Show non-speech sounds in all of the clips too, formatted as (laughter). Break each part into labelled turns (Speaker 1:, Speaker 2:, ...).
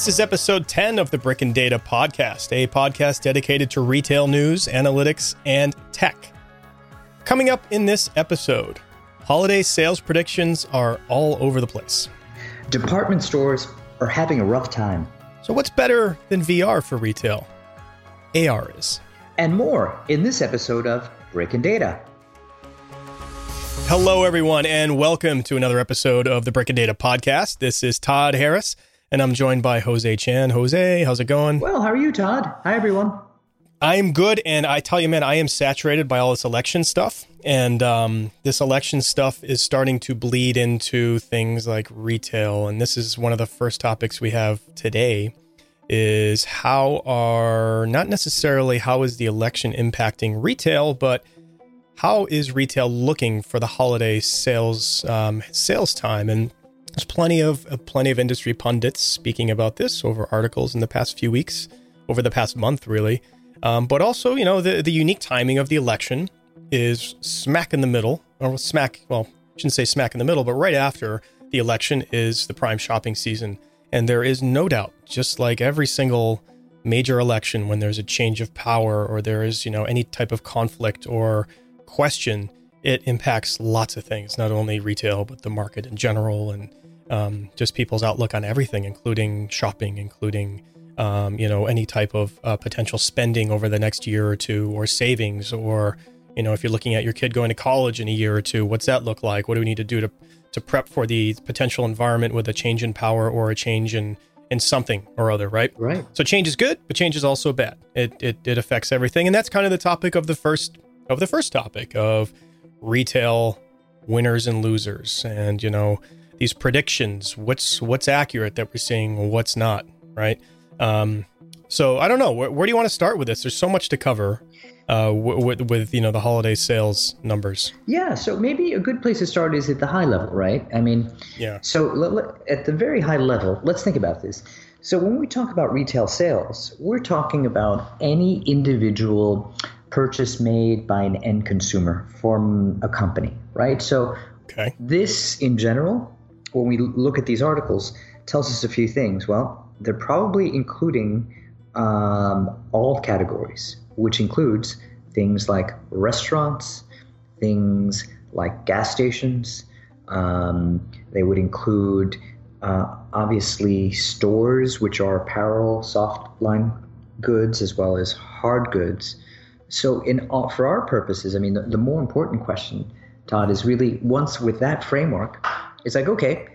Speaker 1: This is episode 10 of the Brick and Data podcast, a podcast dedicated to retail news, analytics, and tech. Coming up in this episode, holiday sales predictions are all over the place.
Speaker 2: Department stores are having a rough time.
Speaker 1: So, what's better than VR for retail? AR is.
Speaker 2: And more in this episode of Brick and Data.
Speaker 1: Hello, everyone, and welcome to another episode of the Brick and Data podcast. This is Todd Harris and I'm joined by Jose Chan. Jose, how's it going?
Speaker 2: Well, how are you, Todd? Hi, everyone.
Speaker 1: I'm good, and I tell you, man, I am saturated by all this election stuff, and um, this election stuff is starting to bleed into things like retail. And this is one of the first topics we have today: is how are not necessarily how is the election impacting retail, but how is retail looking for the holiday sales um, sales time and there's plenty of uh, plenty of industry pundits speaking about this over articles in the past few weeks, over the past month, really. Um, but also, you know, the the unique timing of the election is smack in the middle, or smack. Well, I shouldn't say smack in the middle, but right after the election is the prime shopping season, and there is no doubt, just like every single major election, when there's a change of power or there is, you know, any type of conflict or question, it impacts lots of things, not only retail but the market in general and um, just people's outlook on everything, including shopping, including um, you know any type of uh, potential spending over the next year or two, or savings, or you know if you're looking at your kid going to college in a year or two, what's that look like? What do we need to do to to prep for the potential environment with a change in power or a change in in something or other, right?
Speaker 2: Right.
Speaker 1: So change is good, but change is also bad. It it, it affects everything, and that's kind of the topic of the first of the first topic of retail winners and losers, and you know these predictions. What's what's accurate that we're seeing, what's not, right? Um, so I don't know. Where, where, do you want to start with this? There's so much to cover uh, with, with you know the holiday sales numbers.
Speaker 2: Yeah. So maybe a good place to start is at the high level, right? I mean,
Speaker 1: yeah.
Speaker 2: So at the very high level, let's think about this. So when we talk about retail sales, we're talking about any individual purchase made by an end consumer from a company, right? So
Speaker 1: okay.
Speaker 2: this in general when we look at these articles, tells us a few things. Well, they're probably including um, all categories, which includes things like restaurants, things like gas stations. Um, they would include uh, obviously stores, which are apparel, soft line goods, as well as hard goods. So, in all, for our purposes, I mean, the, the more important question, Todd, is really once with that framework, it's like, okay,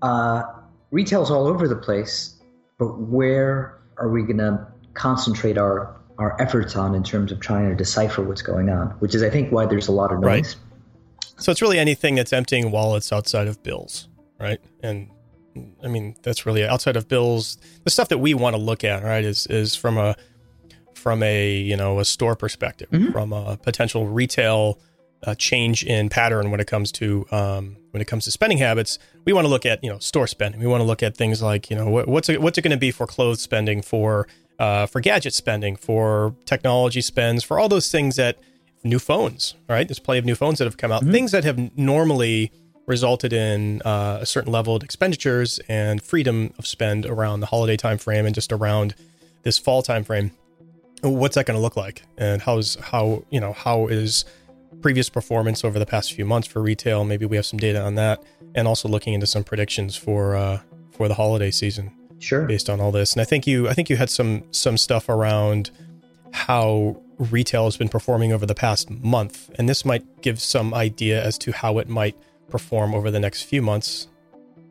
Speaker 2: uh, retail's all over the place, but where are we going to concentrate our our efforts on in terms of trying to decipher what's going on? Which is, I think, why there's a lot of noise. Right.
Speaker 1: So it's really anything that's emptying wallets outside of bills, right? And I mean, that's really outside of bills. The stuff that we want to look at, right, is is from a from a you know a store perspective, mm-hmm. from a potential retail a change in pattern when it comes to um, when it comes to spending habits. We want to look at you know store spending. We want to look at things like you know what, what's it, what's it going to be for clothes spending, for uh, for gadget spending, for technology spends, for all those things that new phones. Right, there's plenty of new phones that have come out. Mm-hmm. Things that have normally resulted in uh, a certain level of expenditures and freedom of spend around the holiday time frame and just around this fall time frame. What's that going to look like, and how's how you know how is previous performance over the past few months for retail. Maybe we have some data on that, and also looking into some predictions for uh, for the holiday season.
Speaker 2: Sure.
Speaker 1: Based on all this, and I think you I think you had some some stuff around how retail has been performing over the past month, and this might give some idea as to how it might perform over the next few months,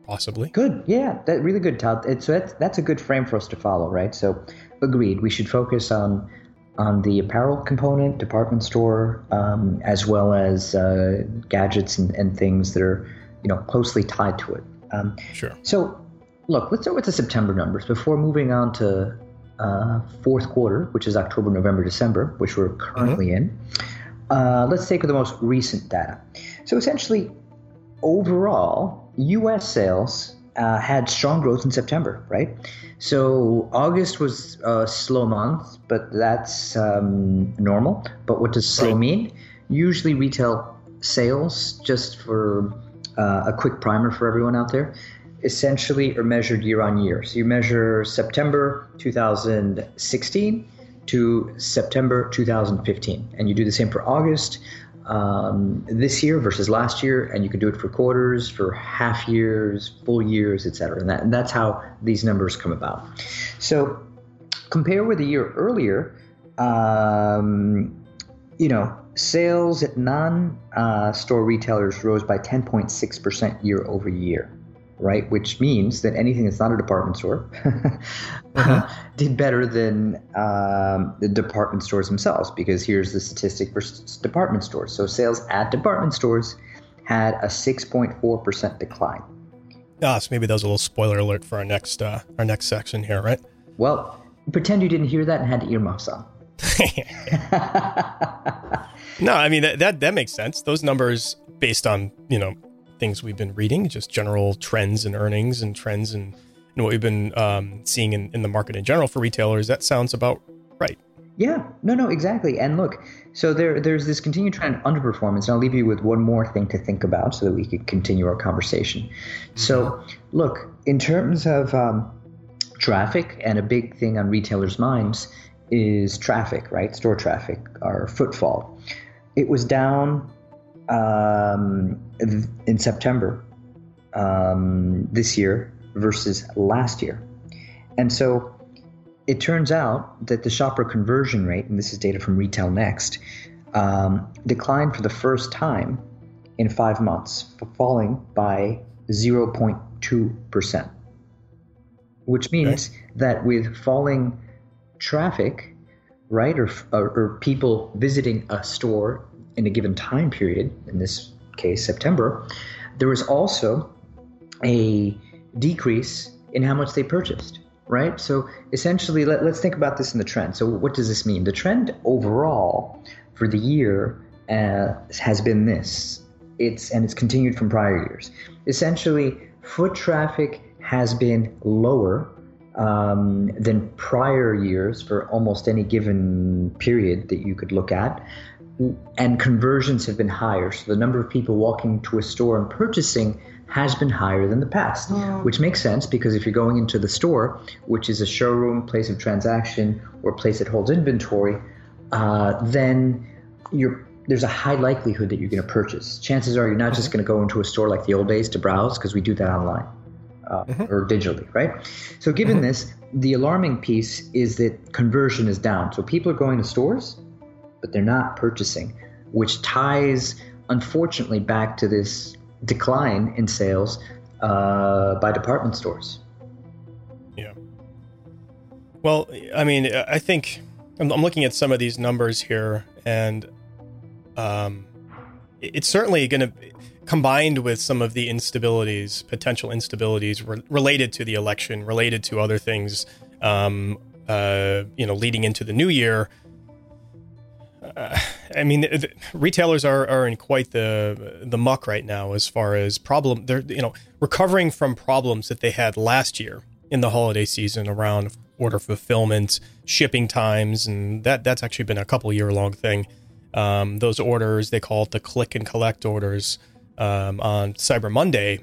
Speaker 1: possibly.
Speaker 2: Good, yeah, that really good, Todd. It's, so that's that's a good frame for us to follow, right? So, agreed. We should focus on on the apparel component, department store, um, as well as uh, gadgets and, and, things that are, you know, closely tied to it.
Speaker 1: Um, sure.
Speaker 2: So, look, let's start with the September numbers before moving on to uh, fourth quarter, which is October, November, December, which we're currently mm-hmm. in. Uh, let's take the most recent data. So, essentially, overall, U.S. sales uh, had strong growth in September, right? So August was a slow month, but that's um, normal. But what does slow right. mean? Usually, retail sales, just for uh, a quick primer for everyone out there, essentially are measured year on year. So you measure September 2016 to September 2015, and you do the same for August um, this year versus last year, and you can do it for quarters, for half years, full years, etc. And, that, and that's how these numbers come about. So compare with a year earlier. Um, you know, sales at non-store uh, retailers rose by 10.6% year over year right? Which means that anything that's not a department store (laughs) uh-huh. (laughs) did better than um, the department stores themselves. Because here's the statistic for department stores. So sales at department stores had a 6.4% decline.
Speaker 1: Ah, so maybe that was a little spoiler alert for our next uh, our next section here, right?
Speaker 2: Well, pretend you didn't hear that and had to earmuffs on. (laughs)
Speaker 1: no, I mean that, that that makes sense. Those numbers based on you know things we've been reading, just general trends in earnings and trends and what we've been um, seeing in, in the market in general for retailers. That sounds about right.
Speaker 2: Yeah, no, no, exactly. And look, so there, there's this continued trend of underperformance. And I'll leave you with one more thing to think about so that we can continue our conversation. So, mm-hmm. look, in terms of um, traffic, and a big thing on retailers' minds is traffic, right? Store traffic or footfall. It was down um, in September um, this year versus last year. And so it turns out that the shopper conversion rate, and this is data from Retail Next, um, declined for the first time in five months, falling by 0.2%, which means okay. that with falling traffic, right, or, or, or people visiting a store in a given time period, in this case, September, there was also a decrease in how much they purchased, right? So essentially, let, us think about this in the trend. So, what does this mean? The trend overall for the year uh, has been this. It's and it's continued from prior years. Essentially, foot traffic has been lower um, than prior years for almost any given period that you could look at and conversions have been higher. So the number of people walking to a store and purchasing has been higher than the past, yeah. which makes sense because if you're going into the store, which is a showroom, place of transaction, or place that holds inventory, uh, then there's a high likelihood that you're going to purchase. Chances are you're not just going to go into a store like the old days to browse because we do that online uh, mm-hmm. or digitally, right? So given mm-hmm. this, the alarming piece is that conversion is down. So people are going to stores but they're not purchasing, which ties, unfortunately, back to this decline in sales uh, by department stores.
Speaker 1: Yeah. Well, I mean, I think I'm, I'm looking at some of these numbers here, and um, it's certainly going to combined with some of the instabilities, potential instabilities re- related to the election, related to other things, um, uh, you know, leading into the new year uh, I mean, the, retailers are, are in quite the the muck right now as far as problem. They're you know recovering from problems that they had last year in the holiday season around order fulfillment, shipping times, and that that's actually been a couple year long thing. Um, those orders they call it the click and collect orders um, on Cyber Monday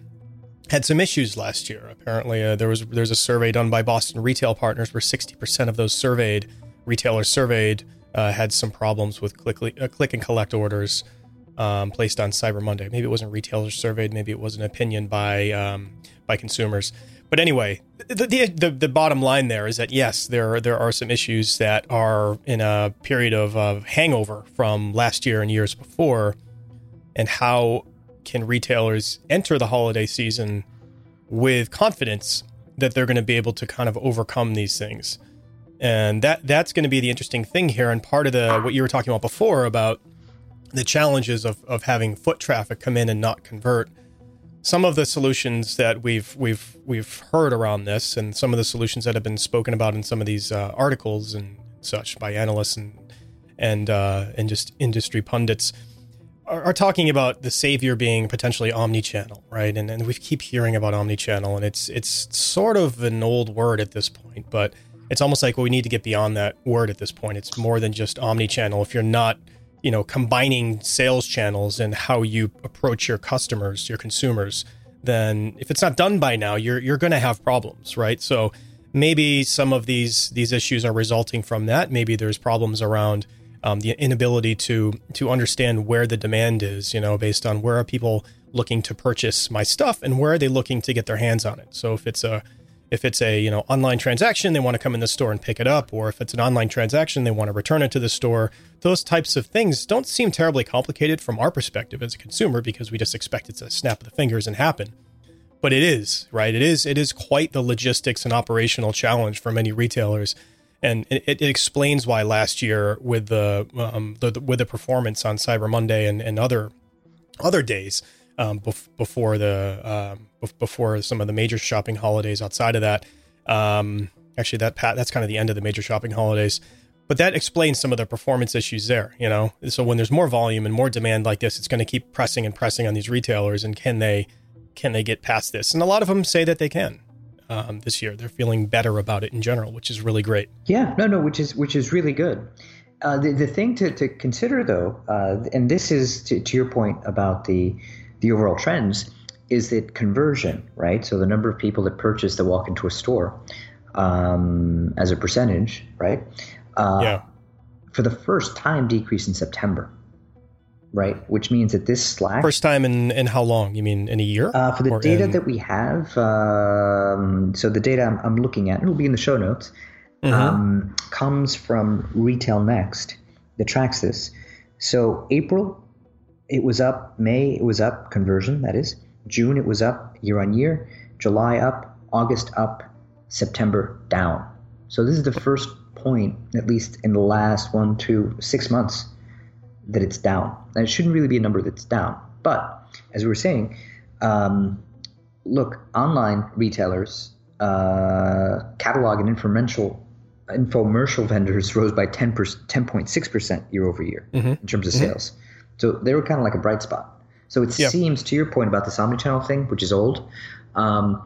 Speaker 1: had some issues last year. Apparently, uh, there was there's a survey done by Boston Retail Partners where 60% of those surveyed retailers surveyed uh, had some problems with click, uh, click and collect orders um, placed on Cyber Monday. Maybe it wasn't retailers surveyed. Maybe it was an opinion by um, by consumers. But anyway, the, the, the bottom line there is that yes, there there are some issues that are in a period of, of hangover from last year and years before, and how can retailers enter the holiday season with confidence that they're going to be able to kind of overcome these things and that that's going to be the interesting thing here and part of the what you were talking about before about the challenges of, of having foot traffic come in and not convert some of the solutions that we've we've we've heard around this and some of the solutions that have been spoken about in some of these uh, articles and such by analysts and and uh, and just industry pundits are, are, talking about the savior being potentially omni-channel right? And and we keep hearing about omni-channel and it's it's sort of an old word at this point but it's almost like well, we need to get beyond that word at this point. It's more than just omni-channel. If you're not, you know, combining sales channels and how you approach your customers, your consumers, then if it's not done by now, you're you're going to have problems, right? So maybe some of these these issues are resulting from that. Maybe there's problems around um, the inability to to understand where the demand is, you know, based on where are people looking to purchase my stuff and where are they looking to get their hands on it. So if it's a if it's a you know online transaction they want to come in the store and pick it up or if it's an online transaction they want to return it to the store. Those types of things don't seem terribly complicated from our perspective as a consumer because we just expect it to snap the fingers and happen. But it is right? It is it is quite the logistics and operational challenge for many retailers. And it, it explains why last year with the, um, the with the performance on cyber monday and, and other other days um, bef- before the um, before some of the major shopping holidays. Outside of that, um, actually, that that's kind of the end of the major shopping holidays. But that explains some of the performance issues there. You know, so when there's more volume and more demand like this, it's going to keep pressing and pressing on these retailers. And can they can they get past this? And a lot of them say that they can. Um, this year, they're feeling better about it in general, which is really great.
Speaker 2: Yeah, no, no, which is which is really good. Uh, the, the thing to, to consider though, uh, and this is to, to your point about the the overall trends, is that conversion, right? So the number of people that purchase that walk into a store um, as a percentage, right?
Speaker 1: Uh, yeah.
Speaker 2: For the first time, decrease in September, right? Which means that this slack.
Speaker 1: First time in, in how long? You mean in a year?
Speaker 2: Uh, for the data in... that we have, um, so the data I'm, I'm, looking at, it will be in the show notes, mm-hmm. um, comes from Retail Next that tracks this. So April, it was up. May, it was up, conversion, that is. June it was up year on year, July up, August up, September down. So this is the first point, at least in the last one, two, six months, that it's down. And it shouldn't really be a number that's down. But as we were saying, um, look, online retailers, uh, catalog and infomercial infomercial vendors rose by 10 10.6% year over year mm-hmm. in terms of mm-hmm. sales. So they were kind of like a bright spot. So it yep. seems, to your point about this omnichannel thing, which is old, um,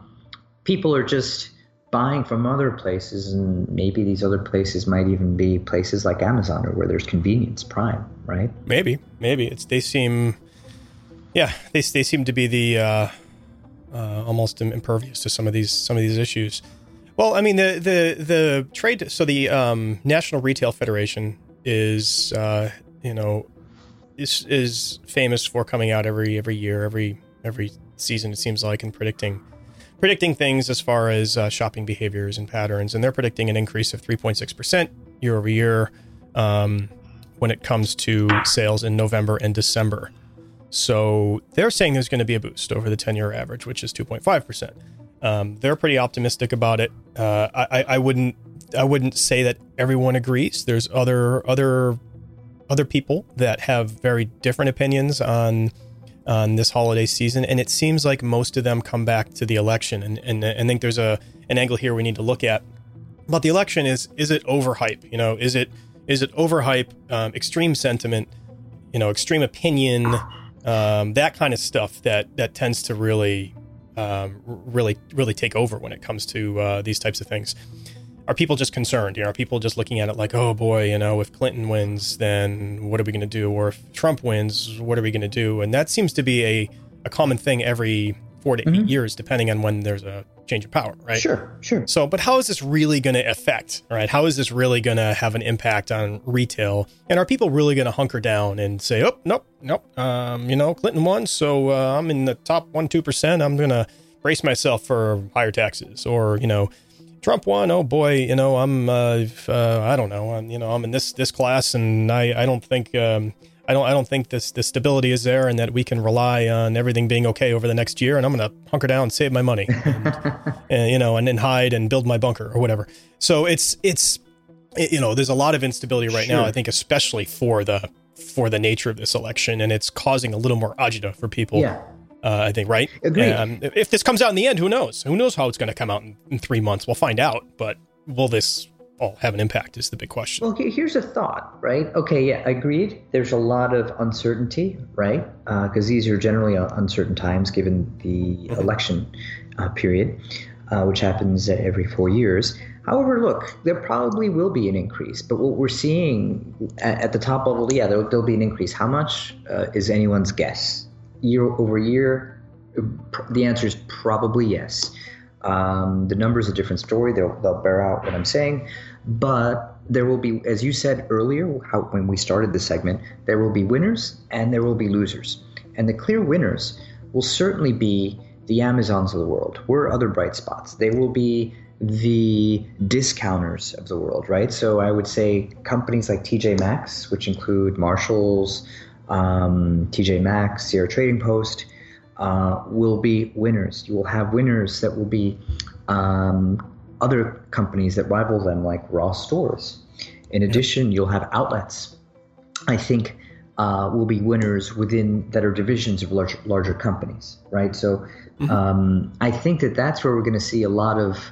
Speaker 2: people are just buying from other places, and maybe these other places might even be places like Amazon or where there's convenience, Prime, right?
Speaker 1: Maybe, maybe it's they seem, yeah, they they seem to be the uh, uh, almost impervious to some of these some of these issues. Well, I mean the the the trade. So the um, National Retail Federation is uh, you know is is famous for coming out every every year, every every season. It seems like and predicting predicting things as far as uh, shopping behaviors and patterns, and they're predicting an increase of 3.6 percent year over year um, when it comes to sales in November and December. So they're saying there's going to be a boost over the 10 year average, which is 2.5 percent. Um, they're pretty optimistic about it. Uh, I, I wouldn't I wouldn't say that everyone agrees. There's other other other people that have very different opinions on on this holiday season, and it seems like most of them come back to the election. And, and, and I think there's a an angle here we need to look at. But the election is is it overhype? You know, is it is it overhype? Um, extreme sentiment, you know, extreme opinion, um, that kind of stuff that that tends to really um, really really take over when it comes to uh, these types of things are people just concerned? You know, are people just looking at it like, oh boy, you know, if Clinton wins, then what are we going to do? Or if Trump wins, what are we going to do? And that seems to be a, a common thing every four to 8 mm-hmm. years, depending on when there's a change of power, right?
Speaker 2: Sure, sure.
Speaker 1: So, but how is this really going to affect, right? How is this really going to have an impact on retail? And are people really going to hunker down and say, oh, nope, nope, um, you know, Clinton won, so uh, I'm in the top one, 2%. I'm going to brace myself for higher taxes. Or, you know, Trump won. Oh boy, you know I'm uh, uh, I don't know. I'm, you know I'm in this this class, and I I don't think um, I don't I don't think this this stability is there, and that we can rely on everything being okay over the next year. And I'm going to hunker down, save my money, and, (laughs) and, you know, and then hide and build my bunker or whatever. So it's it's you know there's a lot of instability right sure. now. I think especially for the for the nature of this election, and it's causing a little more agita for people.
Speaker 2: Yeah.
Speaker 1: Uh, I think, right?
Speaker 2: Agreed. Um,
Speaker 1: if this comes out in the end, who knows? Who knows how it's going to come out in, in, three months? We'll find out. But will this all have an impact? Is the big question.
Speaker 2: Well, here's a thought, right? Okay, yeah, agreed. There's a lot of uncertainty, right? Because uh, these are generally uh, uncertain times given the mm-hmm. election uh, period, uh, which happens every four years. However, look, there probably will be an increase, but what we're seeing at, at the top level, yeah, there'll, there'll, be an increase. How much uh, is anyone's guess? Year over year, The answer is probably yes. Um, the number is a different story. They'll, they'll bear out what I'm saying. But there will be, as you said earlier, how, when we started the segment, there will be winners and there will be losers. And the clear winners will certainly be the Amazons of the world. We're other bright spots. They will be the discounters of the world, right? So I would say companies like TJ Maxx, which include Marshalls, um, TJ Maxx, Sierra Trading Post, uh, will be winners. You will have winners that will be um, other companies that rival them, like Ross Stores. In addition, you'll have outlets. I think uh, will be winners within that are divisions of larger, larger companies, right? So mm-hmm. um, I think that that's where we're going to see a lot of,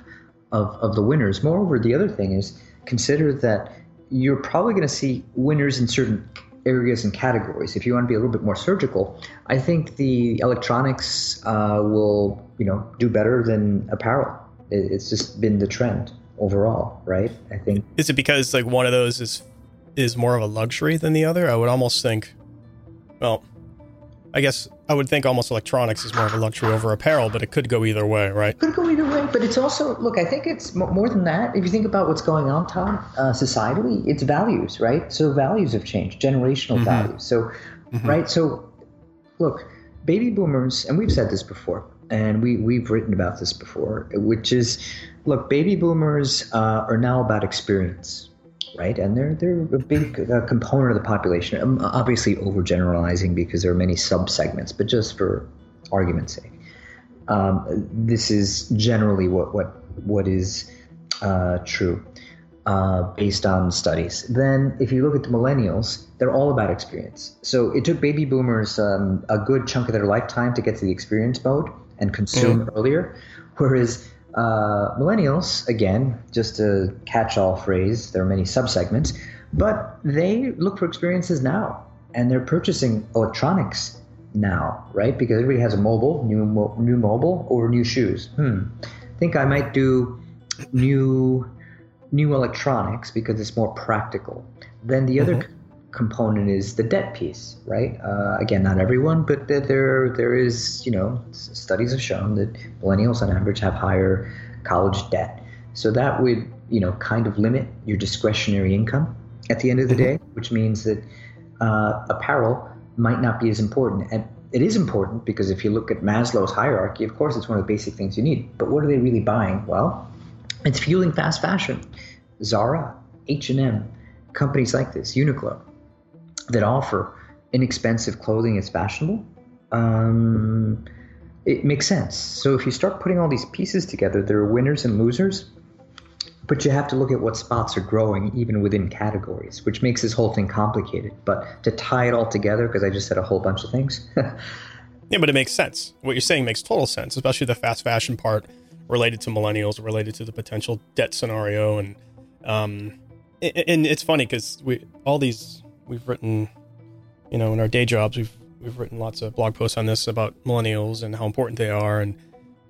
Speaker 2: of of the winners. Moreover, the other thing is consider that you're probably going to see winners in certain areas and categories. If you want to be a little bit more surgical, I think the electronics uh, will, you know, do better than apparel. It's just been the trend overall, right? I think.
Speaker 1: Is it because like one of those is is more of a luxury than the other? I would almost think. Well, I guess I would think almost electronics is more of a luxury over apparel, but it could go either way, right?
Speaker 2: Could go either way, but it's also look. I think it's more than that. If you think about what's going on, Todd, uh, societally, it's values, right? So values have changed, generational mm-hmm. values. So, mm-hmm. right. So, look, baby boomers, and we've said this before, and we we've written about this before, which is, look, baby boomers uh, are now about experience, right? And they're they're a big uh, component of the population. I'm obviously overgeneralizing because there are many subsegments, but just for argument's sake, um, this is generally what what what is uh, true uh, based on studies. Then, if you look at the millennials, they're all about experience. So it took baby boomers um, a good chunk of their lifetime to get to the experience mode and consume mm. earlier, whereas uh, millennials, again, just a catch all phrase, there are many subsegments, but they look for experiences now and they're purchasing electronics now, right? Because everybody has a mobile, new, mo- new mobile, or new shoes. Hmm. Think I might do new new electronics because it's more practical. Then the other mm-hmm component is the debt piece, right? Uh, again, not everyone, but there there is, you know, studies have shown that millennials on average have higher college debt. So that would, you know, kind of limit your discretionary income at the end of the mm-hmm. day, which means that uh, apparel might not be as important. And it is important because if you look at Maslow's hierarchy, of course, it's one of the basic things you need. But what are they really buying? Well, it's fueling fast fashion. Zara, H&M, companies like this, Uniqlo, that offer inexpensive clothing that's fashionable, um, it makes sense. So if you start putting all these pieces together, there are winners and losers, but you have to look at what spots are growing even within categories, which makes this whole thing complicated. But to tie it all together, because I just said a whole bunch of things. (laughs)
Speaker 1: yeah, but it makes sense. What you're saying makes total sense, especially the fast fashion part related to millennials, related to the potential debt scenario, and um, and it's funny because we all these we've written, you know, in our day jobs, we've we've written lots of blog posts on this about millennials and how important they are, and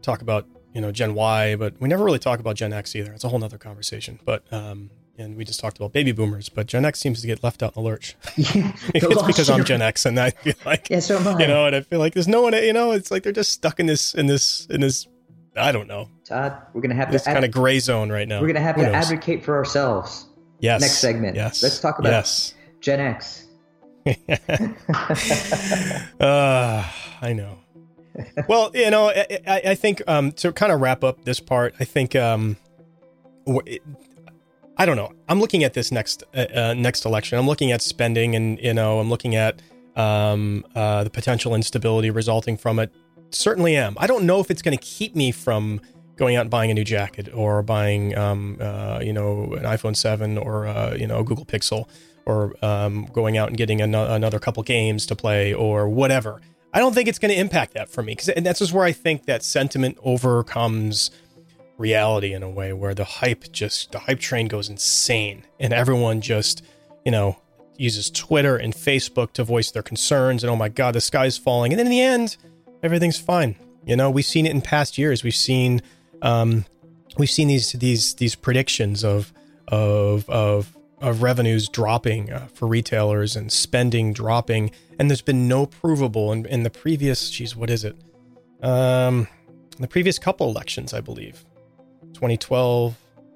Speaker 1: talk about you know Gen Y, but we never really talk about Gen X either. It's a whole nother conversation. But um, and we just talked about baby boomers, but Gen X seems to get left out in the lurch. (laughs) (laughs) Yeah, it's because I'm Gen X, and I feel like
Speaker 2: yeah, so
Speaker 1: you know, and I feel like there's no one, you know, it's like they're just stuck in this in this in this. I don't know.
Speaker 2: Todd, we're gonna have
Speaker 1: this
Speaker 2: to
Speaker 1: kind of gray zone right now.
Speaker 2: We're gonna have Who to knows? advocate for ourselves.
Speaker 1: Yes.
Speaker 2: Next segment.
Speaker 1: Yes.
Speaker 2: Let's talk about
Speaker 1: yes.
Speaker 2: Gen X.
Speaker 1: uh, (laughs) I know. well, you know, I, I think um, to kind of wrap up this part, I think um, I don't know. I'm looking at this next uh, uh, next election. I'm looking at spending, and you know, I'm looking at um, uh, the potential instability resulting from it. Certainly am. I don't know if it's going to keep me from going out and buying a new jacket or buying, um, uh, you know, an iPhone 7 or uh, you know, a Google Pixel or um, going out and getting an- another couple games to play or whatever. I don't think it's going to impact that for me because that's just where I think that sentiment overcomes reality in a way where the hype just the hype train goes insane and everyone just you know uses Twitter and Facebook to voice their concerns and oh my god the sky's falling and then in the end everything's fine. You know we've seen it in past years. We've seen um, we've seen these these these predictions of of of of revenues dropping uh, for retailers and spending dropping, and there's been no provable in, in the previous. Geez, what is it? um, the previous couple elections, I believe, 2012,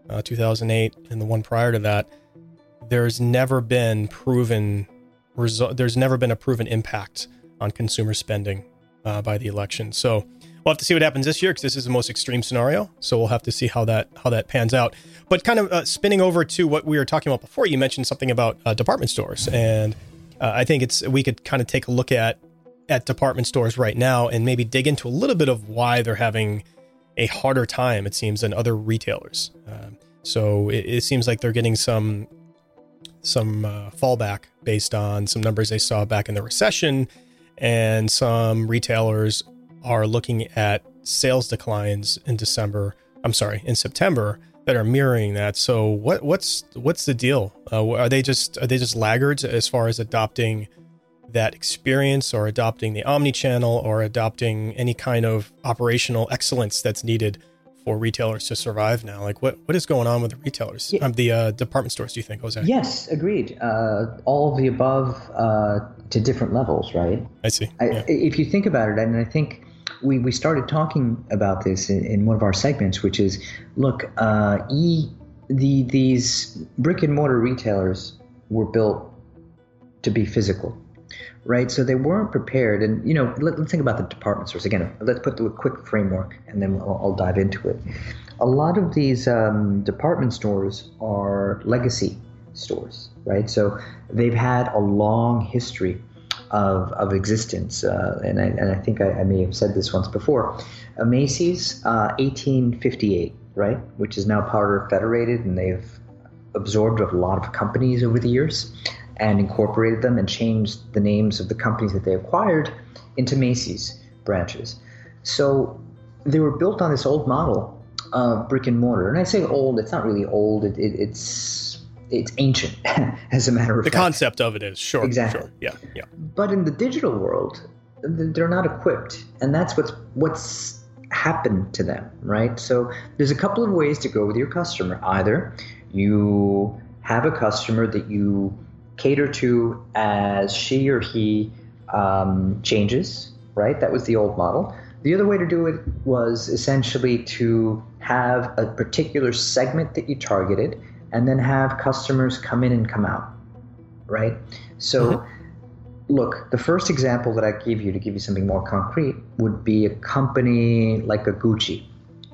Speaker 1: uh, 2008, and the one prior to that, there's never been proven result. There's never been a proven impact on consumer spending uh, by the election. So we'll have to see what happens this year because this is the most extreme scenario. So we'll have to see how that how that pans out. But kind of uh, spinning over to what we were talking about before, you mentioned something about uh, department stores, and uh, I think it's we could kind of take a look at at department stores right now and maybe dig into a little bit of why they're having a harder time, it seems, than other retailers. Um, so it, it, seems like they're getting some some uh, fallback based on some numbers they saw back in the recession, and some retailers are looking at sales declines in December. I'm sorry, in September that are mirroring that. So what what's what's the deal? Uh, are they just are they just laggards as far as adopting that experience or adopting the omni-channel or adopting any kind of operational excellence that's needed for retailers to survive now? Like what what is going on with the retailers, yeah. um, the uh, department stores? Do you think, Jose?
Speaker 2: Yes, agreed. Uh, all of the above uh, to different levels, right?
Speaker 1: I see.
Speaker 2: I, yeah. If you think about it, and I think we, we started talking about this in, in one of our segments, which is look, uh, e the these brick and mortar retailers were built to be physical right? So they weren't prepared. And, you know, let, us think about the department stores. Again, let's put the quick framework and then I'll, I'll dive into it. A lot of these um, department stores are legacy stores, right? So they've had a long history of, of existence. Uh, and, I, and I think I, I, may have said this once before. Uh, Macy's, uh, 1858, right? Which is now part of Federated, and they've absorbed a lot of companies over the years and incorporated them and changed the names of the companies that they acquired into Macy's branches. So they were built on this old model of brick and mortar. And I say old, it's not really old. It, it, it's it's ancient, (laughs) as a matter of
Speaker 1: the
Speaker 2: fact.
Speaker 1: The concept of it is sure,
Speaker 2: exactly.
Speaker 1: Sure. Yeah, yeah.
Speaker 2: But in the digital world, they're not equipped, and that's what's what's happened to them, right? So there's a couple of ways to go with your customer. Either you have a customer that you cater to as she or he um, changes, right? That was the old model. The other way to do it was essentially to have a particular segment that you targeted and then have customers come in and come out, right? So, mm-hmm. look, the first example that I give you to give you something more concrete would be a company like a Gucci,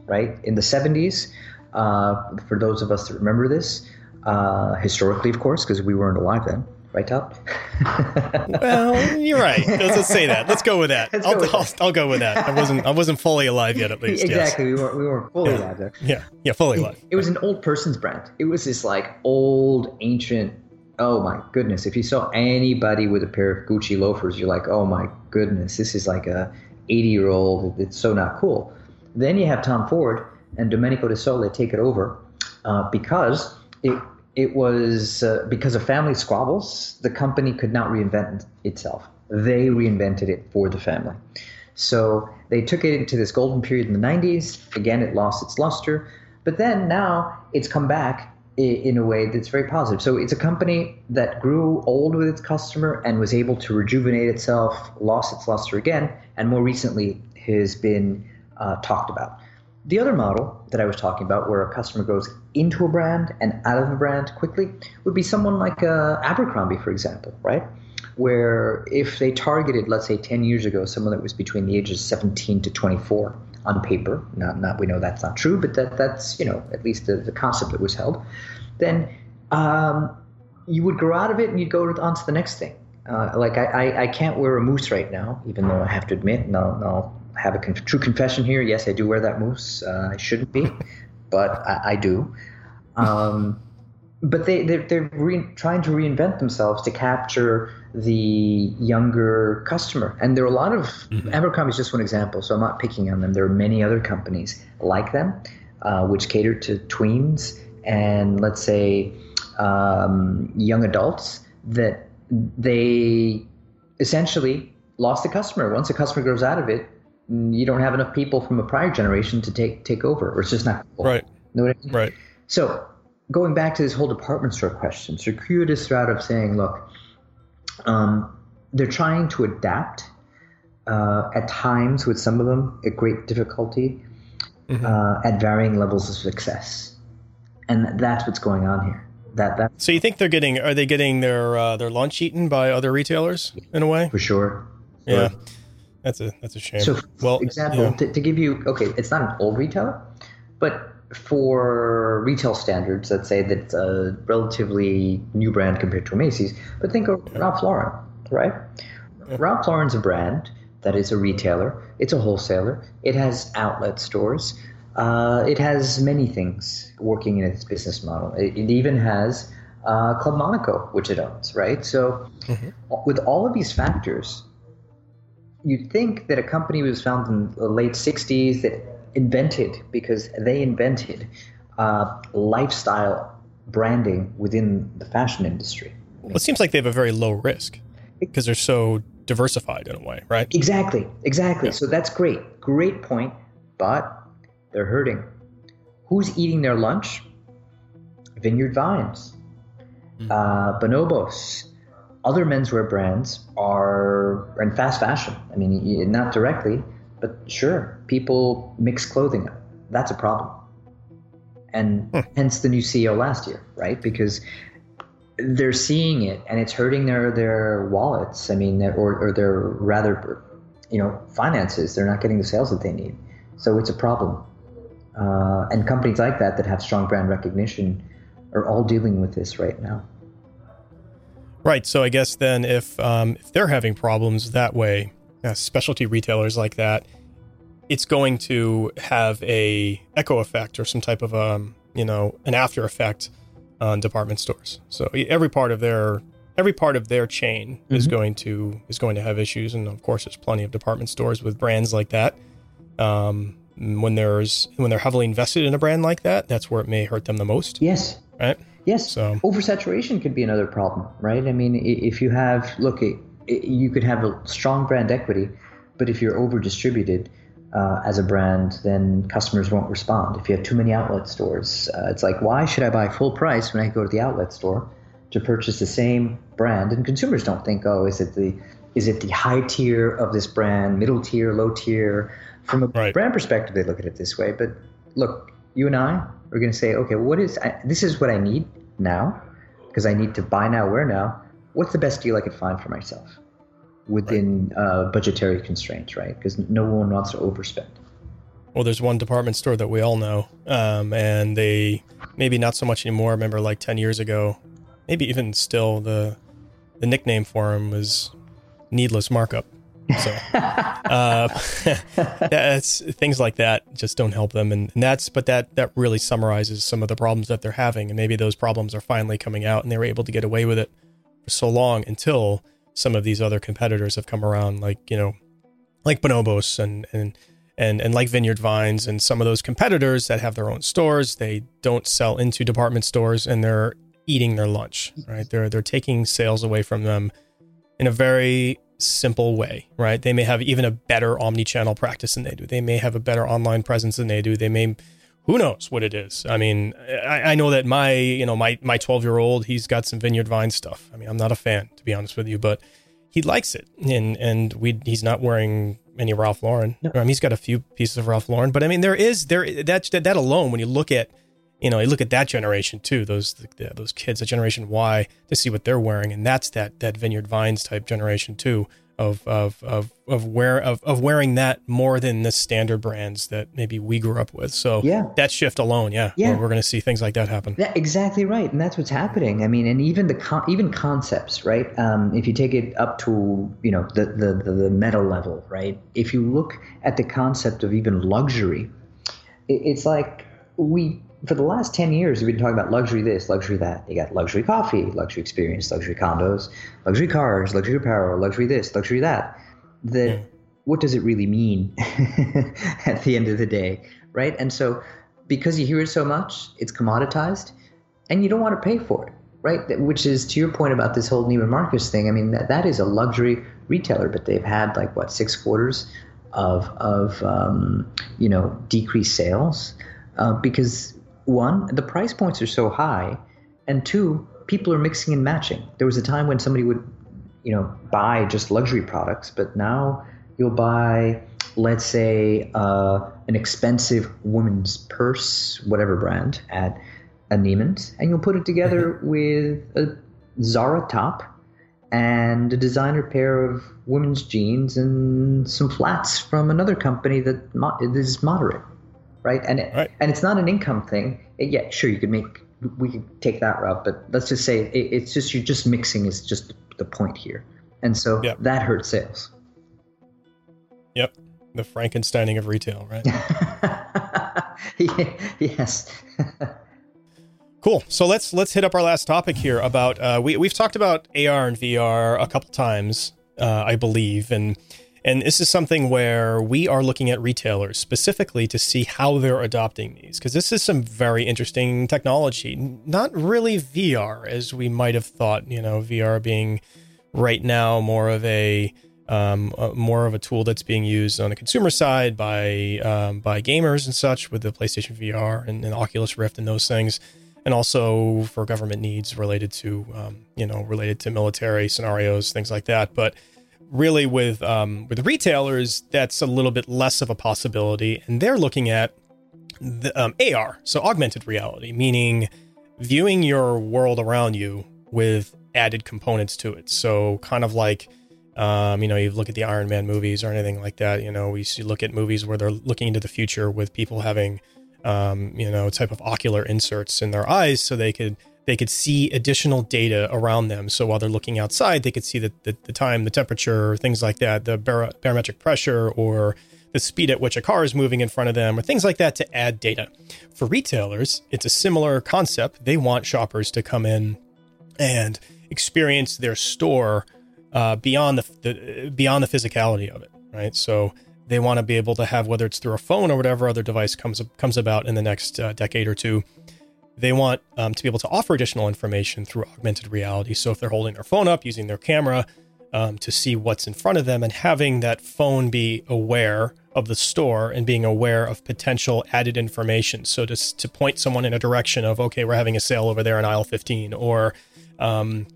Speaker 2: right? In the 70s, uh, for those of us that remember this, uh, historically, of course, because we weren't alive then. Right, Todd? (laughs)
Speaker 1: well, you're right. Let's say that. Let's go with that. I'll, go with I'll, that. I'll, go with that. I wasn't. I wasn't fully alive yet, at least.
Speaker 2: exactly.
Speaker 1: Yes.
Speaker 2: We weren't. We weren't fully
Speaker 1: yeah.
Speaker 2: alive there.
Speaker 1: Yeah. Yeah. Fully alive.
Speaker 2: It, it was an old person's brand. It was this like old, ancient. Oh my goodness! If you saw anybody with a pair of Gucci loafers, you're like, oh my goodness, this is like a 80 year old. It's so not cool. Then you have Tom Ford and Domenico De Sole take it over uh, because it it was uh, because of family squabbles, the company could not reinvent itself. They reinvented it for the family. So they took it into this golden period in the 90s. Again, it lost its luster. But then now it's come back in a way that's very positive. So it's a company that grew old with its customer and was able to rejuvenate itself, lost its luster again, and more recently has been uh, talked about. The other model that I was talking about, where a customer goes into a brand and out of a brand quickly, would be someone like uh, Abercrombie, for example, right? Where if they targeted, let's say, 10 years ago, someone that was between the ages 17 to 24 on paper, not, not we know that's not true, but that that's you know at least the, the concept that was held, then um, you would grow out of it and you'd go on to the next thing. Uh, like I, I, I, can't wear a moose right now, even though I have to admit, and I'll, I'll have a conf- true confession here. Yes, I do wear that moose. Uh, I shouldn't be, (laughs) but I, I do. Um, but they they're, they're re- trying to reinvent themselves to capture the younger customer, and there are a lot of mm-hmm. Abercrombie is just one example. So I'm not picking on them. There are many other companies like them, uh, which cater to tweens and let's say um, young adults that they essentially lost the customer. Once a customer grows out of it, you don't have enough people from a prior generation to take take over, or it's just not
Speaker 1: cool. right.
Speaker 2: Know what I mean?
Speaker 1: Right.
Speaker 2: So going back to this whole department store question, circuitous route of saying, look, um, they're trying to adapt uh, at times with some of them at great difficulty, mm-hmm. uh, at varying levels of success, and that's what's going on here. That that.
Speaker 1: So you think they're getting? Are they getting their uh, their lunch eaten by other retailers in a way?
Speaker 2: For sure.
Speaker 1: Yeah, that's a that's a shame.
Speaker 2: So, well, example yeah. to, to give you okay, it's not an old retailer, but for retail standards, let's say that's a relatively new brand compared to Macy's, but think of Ralph Lauren, right? Yeah. Ralph Lauren's a brand that is a retailer, it's a wholesaler, it has outlet stores, uh, it has many things working in its business model. It, it even has uh, Club Monaco, which it owns, right? So, mm-hmm. with all of these factors, you'd think that a company was founded in the late 60s that invented because they invented uh, lifestyle branding within the fashion industry.
Speaker 1: Well, it seems like they have a very low risk because they're so diversified in a way, right?
Speaker 2: Exactly, exactly. Yeah. So that's great, great point. But they're hurting. Who's eating their lunch? Vineyard Vines, mm-hmm. uh, Bonobos, other menswear brands are in fast fashion. I mean, not directly, but sure, people mix clothing up. That's a problem. And hmm. hence the new CEO last year, right? Because they're seeing it and it's hurting their, their wallets. I mean, or, or their rather, you know, finances. They're not getting the sales that they need. So it's a problem. Uh, and companies like that that have strong brand recognition are all dealing with this right now.
Speaker 1: Right. So I guess then if um, if they're having problems that way, uh, specialty retailers like that, it's going to have a echo effect or some type of um, you know an after effect on department stores. So every part of their every part of their chain mm-hmm. is going to is going to have issues, and of course, there's plenty of department stores with brands like that. Um, when there's when they're heavily invested in a brand like that, that's where it may hurt them the most.
Speaker 2: Yes.
Speaker 1: Right.
Speaker 2: Yes. So oversaturation could be another problem, right? I mean, if you have look, it, it, you could have a strong brand equity, but if you're over distributed uh, as a brand, then customers won't respond. If you have too many outlet stores, uh, it's like why should I buy full price when I go to the outlet store to purchase the same brand? And consumers don't think, oh, is it the is it the high tier of this brand, middle tier, low tier? From a right. brand perspective, they look at it this way. But look, you and I are going to say, okay, what is I, this is what I need now because I need to buy now, wear now. What's the best deal I could find for myself within right. uh, budgetary constraints, right? Because no one wants to overspend.
Speaker 1: Well, there's one department store that we all know, um, and they maybe not so much anymore. I remember like ten years ago, maybe even still the the nickname for him was needless markup. So uh, (laughs) that's things like that just don't help them, and, and, that's but that that really summarizes some of the problems that they're having, and maybe those problems are finally coming out, and they were able to get away with it for so long until some of these other competitors have come around, like you know, like Bonobos and and and and like Vineyard Vines and some of those competitors that have their own stores. They don't sell into department stores, and they're eating their lunch. Right? They're they're taking sales away from them in a very simple way, right? They may have even a better omni-channel practice than they do. They may have a better online presence than they do. They may who knows what it is. I mean, I, I know that my, you know, my my 12-year-old, he's got some Vineyard Vine stuff. I mean, I'm not a fan to be honest with you, but he likes it. And and we he's not wearing any Ralph Lauren. No. I mean, he's got a few pieces of Ralph Lauren, but I mean, there is there that, that alone when you look at you know, you look at that generation too, those the, those kids, the generation Y, to see what they're wearing, and that's that that Vineyard Vines type generation too, of of of of wear of, of wearing that more than the standard brands that maybe we grew up with. So yeah, that shift alone, yeah, yeah, we're, we're going to see things like that happen.
Speaker 2: Yeah, exactly right, and that's what's happening. I mean, and even the con- even concepts, right? Um, if you take it up to you know the, the the the meta level, right? If you look at the concept of even luxury, it, it's like we for the last 10 years, we've been talking about luxury this, luxury that. You got luxury coffee, luxury experience, luxury condos, luxury cars, luxury apparel, luxury this, luxury that. The, yeah. What does it really mean (laughs) at the end of the day, right? And so, because you hear it so much, it's commoditized, and you don't want to pay for it, right? Which is to your point about this whole Neiman Marcus thing. I mean, that, that is a luxury retailer, but they've had like what six quarters of of um, you know decreased sales uh, because one, the price points are so high, and two, people are mixing and matching. There was a time when somebody would, you know, buy just luxury products, but now you'll buy, let's say, uh, an expensive woman's purse, whatever brand, at a Neiman's, and you'll put it together mm-hmm. with a Zara top and a designer pair of women's jeans and some flats from another company that mo- is moderate, right? And it, right. and it's not an income thing. It, yeah, sure, you could make we could take that route, but let's just say it, it's just you're just mixing is just the point here, and so yep. that hurts sales.
Speaker 1: Yep, the Frankensteining of retail, right? (laughs)
Speaker 2: yes. (laughs)
Speaker 1: Cool. So let's let's hit up our last topic here about uh, we we've talked about AR and VR a couple times, uh, I believe, and and this is something where we are looking at retailers specifically to see how they're adopting these because this is some very interesting technology. Not really VR as we might have thought. You know, VR being right now more of a um, uh, more of a tool that's being used on the consumer side by um, by gamers and such with the PlayStation VR and, and Oculus Rift and those things and also for government needs related to um, you know related to military scenarios, things like that. But really, with um, with retailers, that's a little bit less of a possibility, and they're looking at the um, AR, so augmented reality, meaning viewing your world around you with added components to it. So kind of like. Um, you know, you look at the Iron Man movies or anything like that. You know, we look at movies where they're looking into the future with people having um, you know, type of ocular inserts in their eyes so they could they could see additional data around them. So while they're looking outside, they could see the, the, the time, the temperature, things like that, the bar- barometric pressure, or the speed at which a car is moving in front of them, or things like that to add data. For retailers, it's a similar concept. They want shoppers to come in and experience their store uh, beyond the, the beyond the physicality of it, right? So they want to be able to have whether it's through a phone or whatever other device comes comes about in the next uh, decade or two. They want um, to be able to offer additional information through augmented reality. So if they're holding their phone up, using their camera um, to see what's in front of them, and having that phone be aware of the store and being aware of potential added information. So to to point someone in a direction of okay, we're having a sale over there in aisle 15, or um,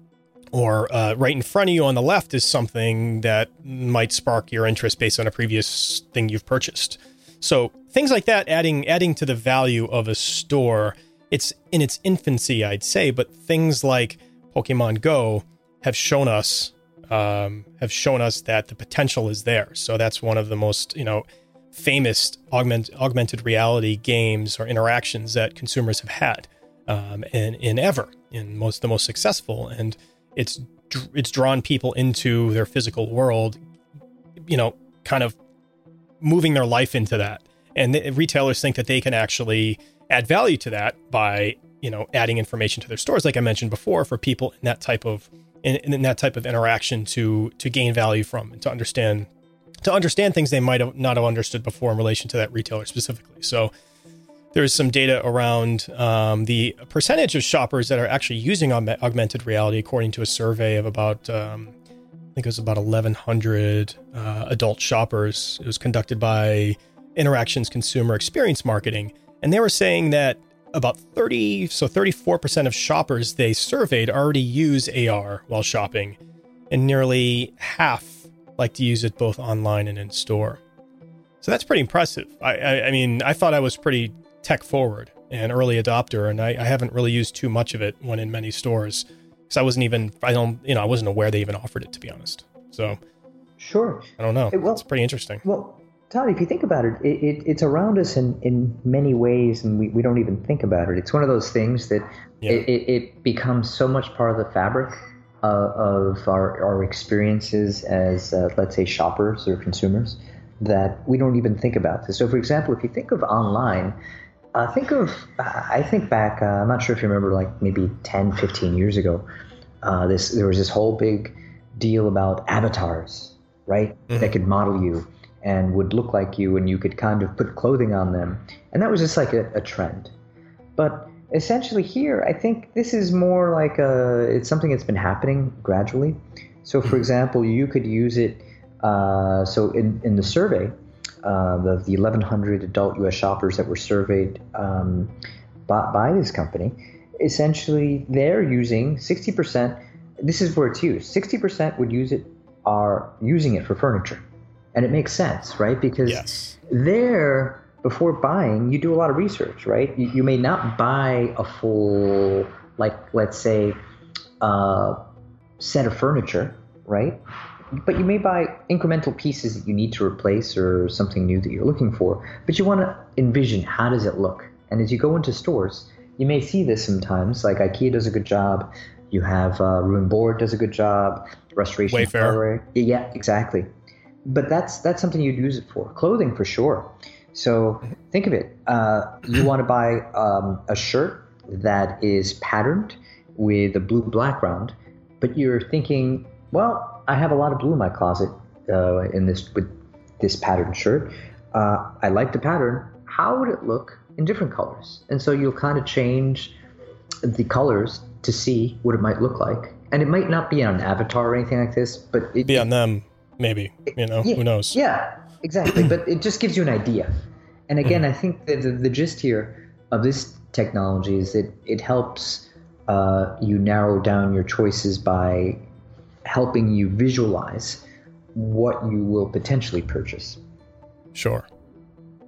Speaker 1: or uh, right in front of you on the left is something that might spark your interest based on a previous thing you've purchased. So things like that, adding adding to the value of a store. It's in its infancy, I'd say, but things like Pokemon Go have shown us um, have shown us that the potential is there. So that's one of the most you know famous augment, augmented reality games or interactions that consumers have had um, in, in ever, in most the most successful and it's it's drawn people into their physical world, you know, kind of moving their life into that. And the, retailers think that they can actually add value to that by you know adding information to their stores, like I mentioned before, for people in that type of in, in that type of interaction to to gain value from and to understand to understand things they might have not have understood before in relation to that retailer specifically. So there's some data around um, the percentage of shoppers that are actually using augmented reality, according to a survey of about, um, I think it was about 1,100 uh, adult shoppers. It was conducted by Interactions Consumer Experience Marketing. And they were saying that about 30, so 34% of shoppers they surveyed already use AR while shopping, and nearly half like to use it both online and in store. So that's pretty impressive. I, I, I mean, I thought I was pretty tech forward and early adopter, and I, I haven't really used too much of it when in many stores because I wasn't even I don't you know I wasn't aware they even offered it to be honest. So
Speaker 2: sure,
Speaker 1: I don't know. Well, it's pretty interesting.
Speaker 2: Well, Todd, if you think about it, it, it, it's around us in, in many ways, and we, we don't even think about it. It's one of those things that yeah. it, it, it, becomes so much part of the fabric uh, of our, our experiences as, uh, let's say, shoppers or consumers that we don't even think about this. So, for example, if you think of online, uh, think of, I think back, uh, I'm not sure if you remember, like maybe 10, 15 years ago, uh, this there was this whole big deal about avatars, right? Mm-hmm. That could model you and would look like you, and you could kind of put clothing on them. And that was just like a, a trend. But essentially, here, I think this is more like a, it's something that's been happening gradually. So, for mm-hmm. example, you could use it. Uh, so, in, in the survey, uh, the, the 1,100 adult U.S. shoppers that were surveyed um, by, by, this company, essentially they're using 60%. This is where it's used. 60% would use it are using it for furniture, and it makes sense, right? Because
Speaker 1: yes.
Speaker 2: there, before buying, you do a lot of research, right? You, you may not buy a full, like, let's say, uh, set of furniture, right? But you may buy incremental pieces that you need to replace or something new that you're looking for. But you want to envision how does it look? And as you go into stores, you may see this sometimes. Like IKEA does a good job. You have uh, Room Board does a good job. Restoration
Speaker 1: Wayfair.
Speaker 2: Hardware. Yeah, exactly. But that's that's something you'd use it for. Clothing for sure. So think of it. Uh, you want to (laughs) buy um, a shirt that is patterned with a blue background, but you're thinking, well, I have a lot of blue in my closet uh, in this with this patterned shirt. Uh, I like the pattern. How would it look in different colors? And so you'll kind of change the colors to see what it might look like. And it might not be on an avatar or anything like this, but it,
Speaker 1: Be on them, maybe. You know,
Speaker 2: yeah,
Speaker 1: who knows?
Speaker 2: Yeah, exactly. but it just gives you an idea. And again, I think that the, the gist here of this technology is that it helps uh, you narrow down your choices by helping you visualize what you will potentially purchase.
Speaker 1: Sure,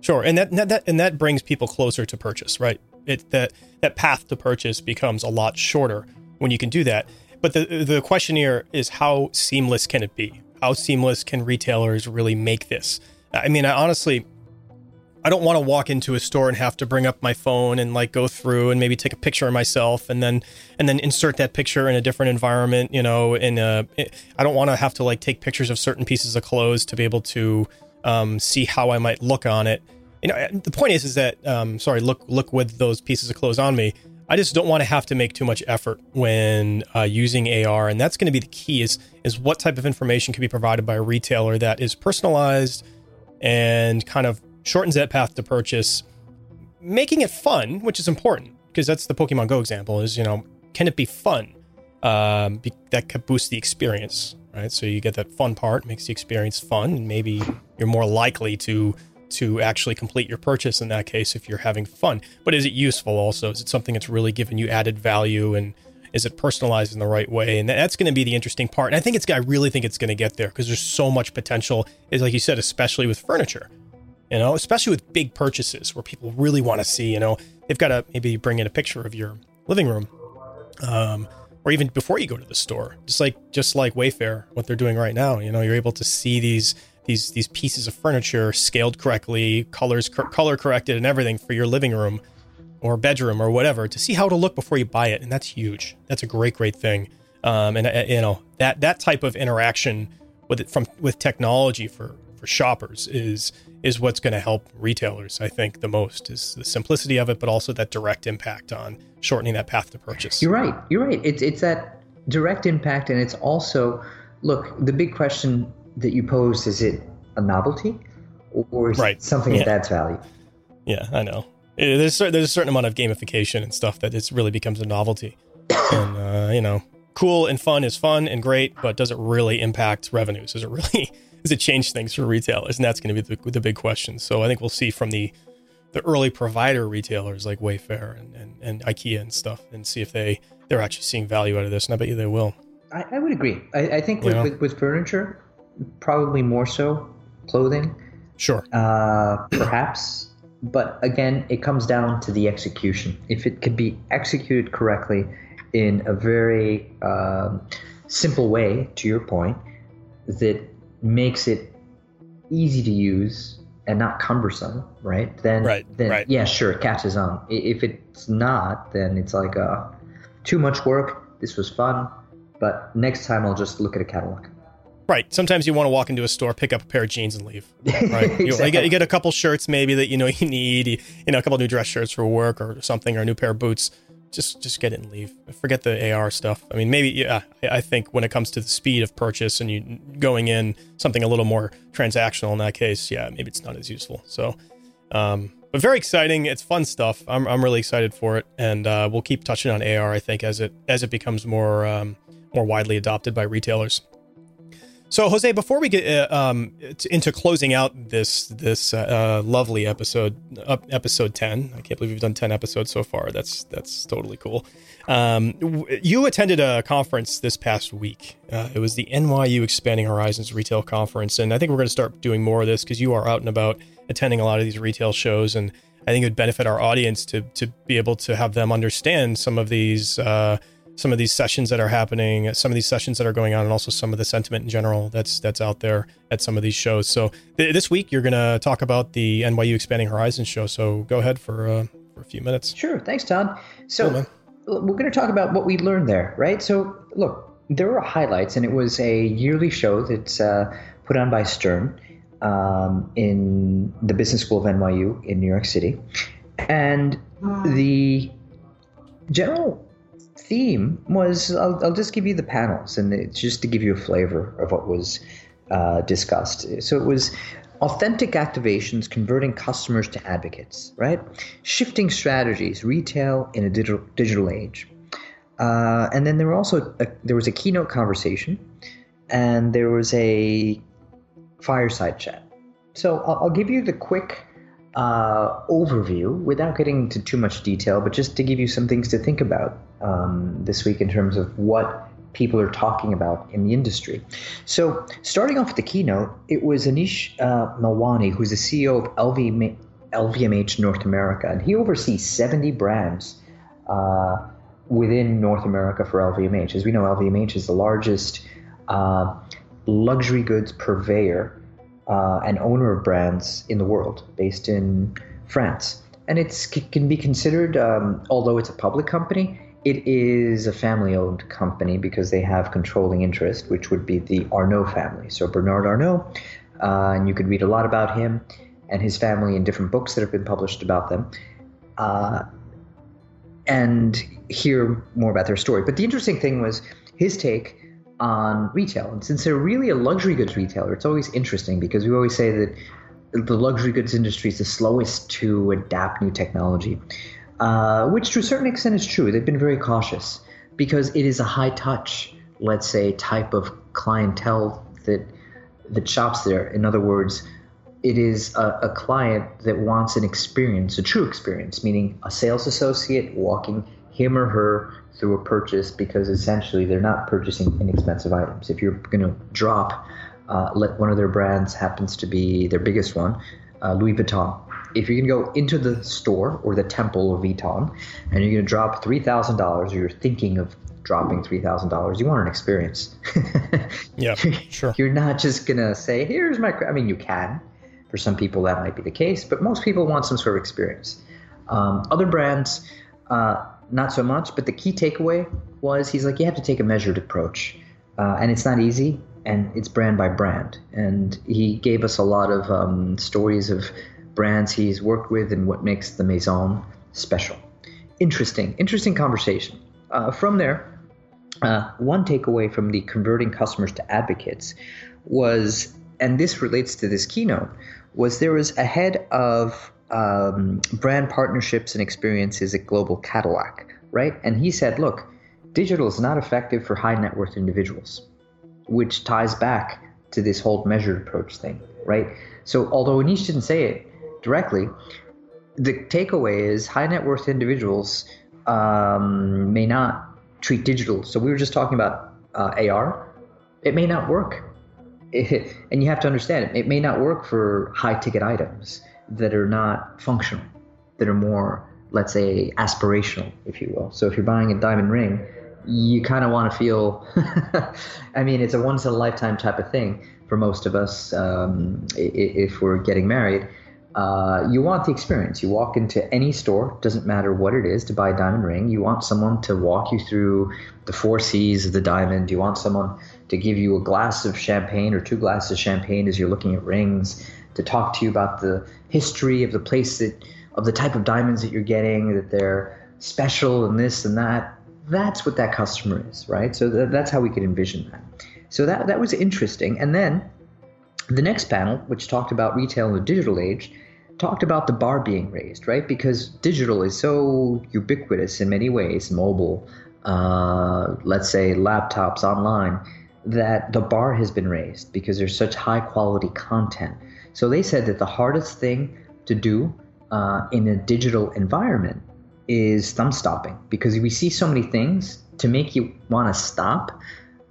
Speaker 1: sure, and that, that, that and that brings people closer to purchase, right? It that that path to purchase becomes a lot shorter when you can do that. But the the question here is how seamless can it be? How seamless can retailers really make this? I mean, I honestly, I don't want to walk into a store and have to bring up my phone and like go through and maybe take a picture of myself and then and then insert that picture in a different environment. You know, in a, I don't want to have to like take pictures of certain pieces of clothes to be able to um, see how I might look on it. You know, the point is, is that um, sorry, look look with those pieces of clothes on me. I just don't want to have to make too much effort when uh, using AR, and that's going to be the key. Is is what type of information can be provided by a retailer that is personalized and kind of shortens that path to purchase, making it fun, which is important because that's the Pokemon Go example. Is you know, can it be fun? Um, be, that could boost the experience, right? So you get that fun part, makes the experience fun, and maybe you're more likely to to actually complete your purchase in that case if you're having fun. But is it useful also? Is it something that's really giving you added value and is it personalized in the right way? And that's going to be the interesting part. And I think it's I really think it's going to get there because there's so much potential. Is like you said, especially with furniture. You know, especially with big purchases where people really want to see, you know, they've got to maybe bring in a picture of your living room. Um, or even before you go to the store, just like just like Wayfair, what they're doing right now, you know, you're able to see these these these pieces of furniture scaled correctly, colors color corrected, and everything for your living room or bedroom or whatever to see how it'll look before you buy it, and that's huge. That's a great great thing. Um, and uh, you know that that type of interaction with it from with technology for for shoppers is is what's going to help retailers. I think the most is the simplicity of it, but also that direct impact on shortening that path to purchase.
Speaker 2: You're right. You're right. It's it's that direct impact, and it's also look the big question that you posed is it a novelty or is
Speaker 1: right.
Speaker 2: it something
Speaker 1: yeah.
Speaker 2: that adds value?
Speaker 1: Yeah, I know. There's there's a certain amount of gamification and stuff that it really becomes a novelty, (coughs) and uh, you know, cool and fun is fun and great, but does it really impact revenues? Does it really (laughs) does it change things for retailers? And that's going to be the, the big question. So I think we'll see from the the early provider retailers like Wayfair and, and, and IKEA and stuff, and see if they they're actually seeing value out of this. And I bet you they will.
Speaker 2: I, I would agree. I, I think with, with, with furniture, probably more so clothing.
Speaker 1: Sure.
Speaker 2: Uh, perhaps. But again, it comes down to the execution. If it could be executed correctly in a very um, simple way, to your point, that makes it easy to use and not cumbersome, right? Then,
Speaker 1: right,
Speaker 2: then
Speaker 1: right.
Speaker 2: yeah, sure, it catches on. If it's not, then it's like uh, too much work. This was fun, but next time I'll just look at a catalog.
Speaker 1: Right. Sometimes you want to walk into a store, pick up a pair of jeans, and leave. Right. exactly. you, you, get, you, get, a couple shirts maybe that you know you need. You, you, know, a couple new dress shirts for work or something, or a new pair of boots. Just just get it and leave. Forget the AR stuff. I mean, maybe yeah. I think when it comes to the speed of purchase and you going in something a little more transactional in that case, yeah, maybe it's not as useful. So, um, but very exciting. It's fun stuff. I'm I'm really excited for it, and uh, we'll keep touching on AR. I think as it as it becomes more um, more widely adopted by retailers. So, Jose, before we get uh, um, into closing out this this uh, lovely episode, uh, episode ten, I can't believe we've done ten episodes so far. That's that's totally cool. Um, you attended a conference this past week. Uh, it was the NYU Expanding Horizons Retail Conference, and I think we're going to start doing more of this because you are out and about attending a lot of these retail shows, and I think it would benefit our audience to to be able to have them understand some of these uh, some of these sessions that are happening, some of these sessions that are going on, and also some of the sentiment in general that's that's out there at some of these shows. So th- this week you're going to talk about the NYU Expanding Horizons show. So go ahead for uh, for a few minutes.
Speaker 2: Sure, thanks, Todd. So cool, we're going to talk about what we learned there, right? So look, there were highlights, and it was a yearly show that's uh, put on by Stern um, in the Business School of NYU in New York City, and the general theme was I'll, I'll, just give you the panels and it's just to give you a flavor of what was uh, discussed. So it was authentic activations converting customers to advocates, right? Shifting strategies, retail in a digital digital age. Uh, and then there were also a, there was a keynote conversation, and there was a fireside chat. So I'll, I'll give you the quick uh, overview without getting into too much detail, but just to give you some things to think about um, this week in terms of what people are talking about in the industry. So, starting off with the keynote, it was Anish uh, Melwani, who's the CEO of LV, LVMH North America, and he oversees 70 brands uh, within North America for LVMH. As we know, LVMH is the largest uh, luxury goods purveyor uh, and owner of brands in the world, based in France. And it can be considered, um, although it's a public company, it is a family owned company because they have controlling interest, which would be the Arnault family. So, Bernard Arnault, uh, and you could read a lot about him and his family in different books that have been published about them. Uh, and hear more about their story. But the interesting thing was his take on retail. And since they're really a luxury goods retailer, it's always interesting because we always say that the luxury goods industry is the slowest to adapt new technology uh, which to a certain extent is true. They've been very cautious because it is a high touch, let's say, type of clientele that that shops there. In other words, it is a, a client that wants an experience, a true experience, meaning a sales associate walking him or her through a purchase because essentially they're not purchasing inexpensive items. If you're going to drop, uh, let one of their brands happens to be their biggest one, uh, Louis Vuitton if you're going to go into the store or the temple of Vuitton and you're going to drop $3,000 or you're thinking of dropping $3,000, you want an experience. (laughs)
Speaker 1: yeah, sure.
Speaker 2: You're not just going to say, here's my, I mean, you can. For some people, that might be the case, but most people want some sort of experience. Um, other brands, uh, not so much, but the key takeaway was he's like, you have to take a measured approach. Uh, and it's not easy, and it's brand by brand. And he gave us a lot of um, stories of brands he's worked with and what makes the Maison special. Interesting, interesting conversation. Uh, from there, uh, one takeaway from the converting customers to advocates was, and this relates to this keynote, was there was a head of um, brand partnerships and experiences at Global Cadillac, right? And he said, look, digital is not effective for high net worth individuals, which ties back to this whole measured approach thing, right? So although Anish didn't say it, directly, the takeaway is high net worth individuals um, may not treat digital. So we were just talking about uh, AR. It may not work. It, (laughs) and you have to understand it, it may not work for high ticket items that are not functional, that are more, let's say, aspirational, if you will. So if you're buying a diamond ring, you kind of want to feel, (laughs) I mean, it's a once in a lifetime type of thing for most of us um, if we're getting married uh, you want the experience. You walk into any store, doesn't matter what it is, to buy a diamond ring. You want someone to walk you through the four C's of the diamond. You want someone to give you a glass of champagne or two glasses of champagne as you're looking at rings, to talk to you about the history of the place that, of the type of diamonds that you're getting, that they're special and this and that. That's what that customer is, right? So th- that's how we could envision that. So that that was interesting. And then the next panel, which talked about retail in the digital age, talked about the bar being raised, right? Because digital is so ubiquitous in many ways, mobile, uh, let's say laptops, online, that the bar has been raised because there's such high quality content. So they said that the hardest thing to do uh, in a digital environment is thumb stopping because we see so many things to make you want to stop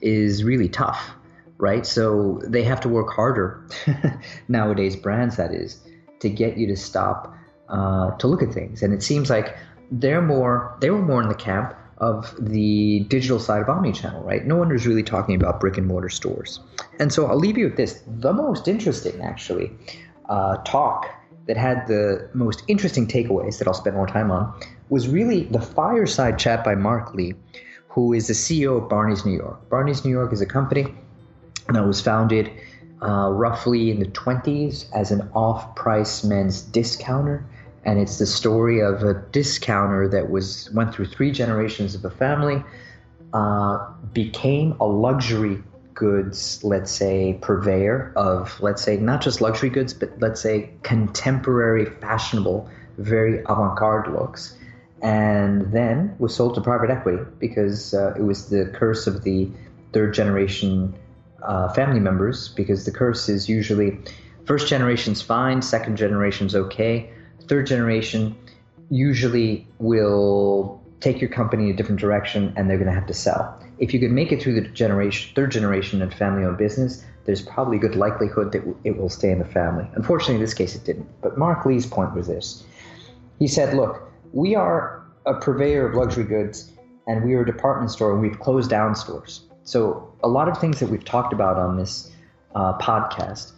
Speaker 2: is really tough, right? So they have to work harder (laughs) nowadays, brands that is, to get you to stop uh, to look at things. And it seems like they're more they were more in the camp of the digital side of omnichannel, right? No one was really talking about brick and mortar stores. And so I'll leave you with this. The most interesting, actually, uh, talk that had the most interesting takeaways that I'll spend more time on was really the fireside chat by Mark Lee, who is the CEO of Barneys New York. Barneys New York is a company that was founded uh, roughly in the 20s as an off price men's discounter and it's the story of a discounter that was went through three generations of a family, uh, became a luxury goods, let's say, purveyor of, let's say, not just luxury goods, but let's say contemporary, fashionable, very avant-garde looks, and then was sold to private equity because uh, it was the curse of the third generation uh, family members. Because the curse is usually first generation's fine, second generation's okay third generation usually will take your company in a different direction and they're going to have to sell. If you can make it through the generation, third generation of family owned business, there's probably a good likelihood that it will stay in the family. Unfortunately, in this case, it didn't. But Mark Lee's point was this he said, Look, we are a purveyor of luxury goods and we are a department store and we've closed down stores. So a lot of things that we've talked about on this uh, podcast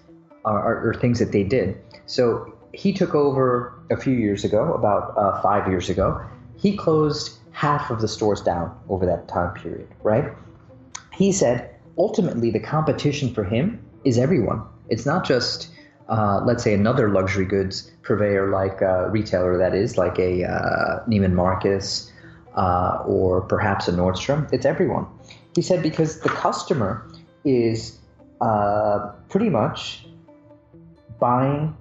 Speaker 2: are, are, are things that they did. So he took over a few years ago, about uh, five years ago. He closed half of the stores down over that time period, right? He said ultimately the competition for him is everyone. It's not just, uh, let's say, another luxury goods purveyor like a uh, retailer that is, like a uh, Neiman Marcus uh, or perhaps a Nordstrom. It's everyone. He said because the customer is uh, pretty much buying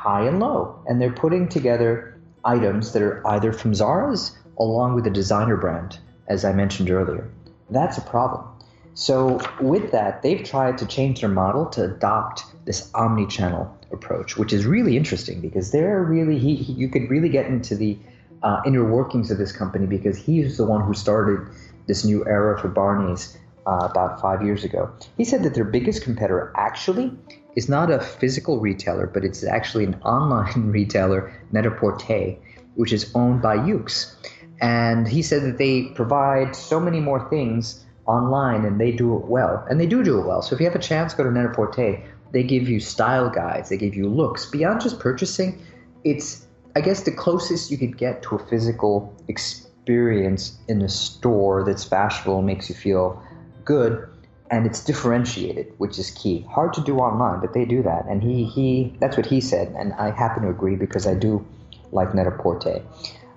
Speaker 2: high and low. And they're putting together items that are either from Zara's along with a designer brand, as I mentioned earlier. That's a problem. So, with that, they've tried to change their model to adopt this omni channel approach, which is really interesting because they're really, he, he you could really get into the uh, inner workings of this company because he's the one who started this new era for Barney's uh, about five years ago. He said that their biggest competitor actually is not a physical retailer, but it's actually an online (laughs) retailer, Net-a-Porter, which is owned by Yoox. And he said that they provide so many more things online and they do it well. And they do do it well. So if you have a chance, go to Net-a-Porter. They give you style guides, they give you looks. Beyond just purchasing, it's, I guess, the closest you could get to a physical experience in a store that's fashionable and makes you feel good and it's differentiated, which is key. Hard to do online, but they do that, and he he that's what he said, and I happen to agree because I do like Net-a-Porter.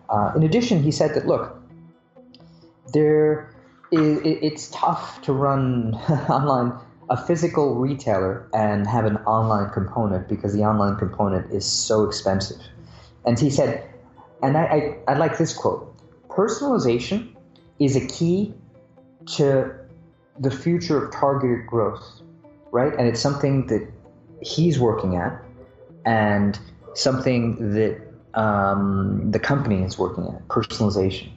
Speaker 2: Uh, in addition, he said that look, there is, it's tough to run (laughs) online a physical retailer and have an online component because the online component is so expensive. And he said, and I, I, I like this quote: personalization is a key to the future of targeted growth, right? And it's something that he's working at, and something that um, the company is working at personalization.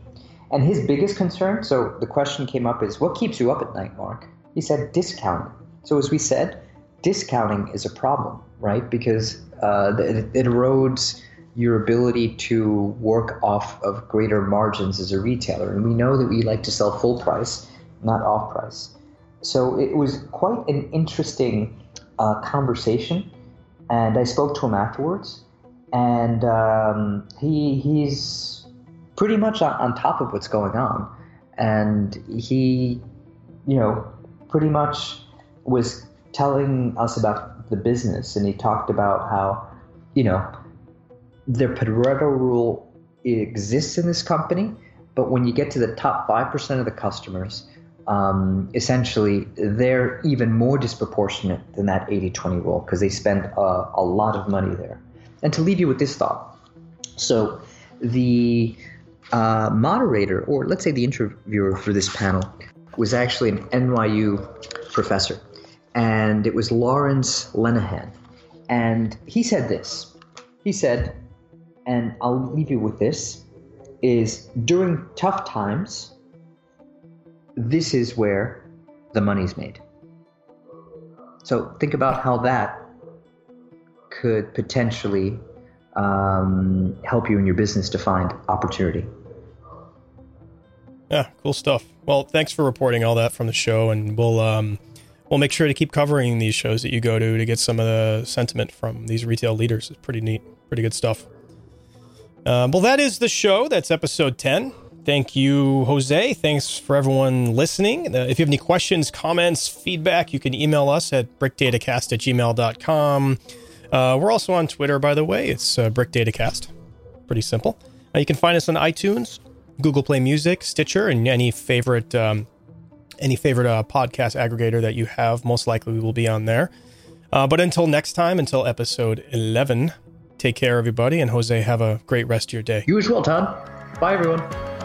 Speaker 2: And his biggest concern so the question came up is what keeps you up at night, Mark? He said discounting. So, as we said, discounting is a problem, right? Because uh, it, it erodes your ability to work off of greater margins as a retailer. And we know that we like to sell full price not off price. So it was quite an interesting uh, conversation, and I spoke to him afterwards, and um, he he's pretty much on, top of what's going on, and he, you know, pretty much was telling us about the business, and he talked about how, you know, the Pareto rule exists in this company, but when you get to the top five percent of the customers um, essentially they're even more disproportionate than that 80-20 rule because they spend a, a, lot of money there. And to leave you with this thought, so the uh, moderator, or let's say the interviewer for this panel, was actually an NYU professor, and it was Lawrence Lenihan, and he said this. He said, and I'll leave you with this: is during tough times, this is where the money's made. So think about how that could potentially um, help you in your business to find opportunity.
Speaker 1: Yeah, cool stuff. Well, thanks for reporting all that from the show, and we'll um, we'll make sure to keep covering these shows that you go to to get some of the sentiment from these retail leaders. It's pretty neat, pretty good stuff. Um, well, that is the show. That's episode ten. Thank you, Jose. Thanks for everyone listening. Uh, if you have any questions, comments, feedback, you can email us at brickdatacast at gmail.com. Uh, we're also on Twitter, by the way. It's uh, brickdatacast. Pretty simple. Uh, you can find us on iTunes, Google Play Music, Stitcher, and any favorite um, any favorite uh, podcast aggregator that you have. Most likely, we will be on there. Uh, but until next time, until episode eleven, take care, everybody, and Jose, have a great rest of your day.
Speaker 2: You as well, Todd. Bye, everyone.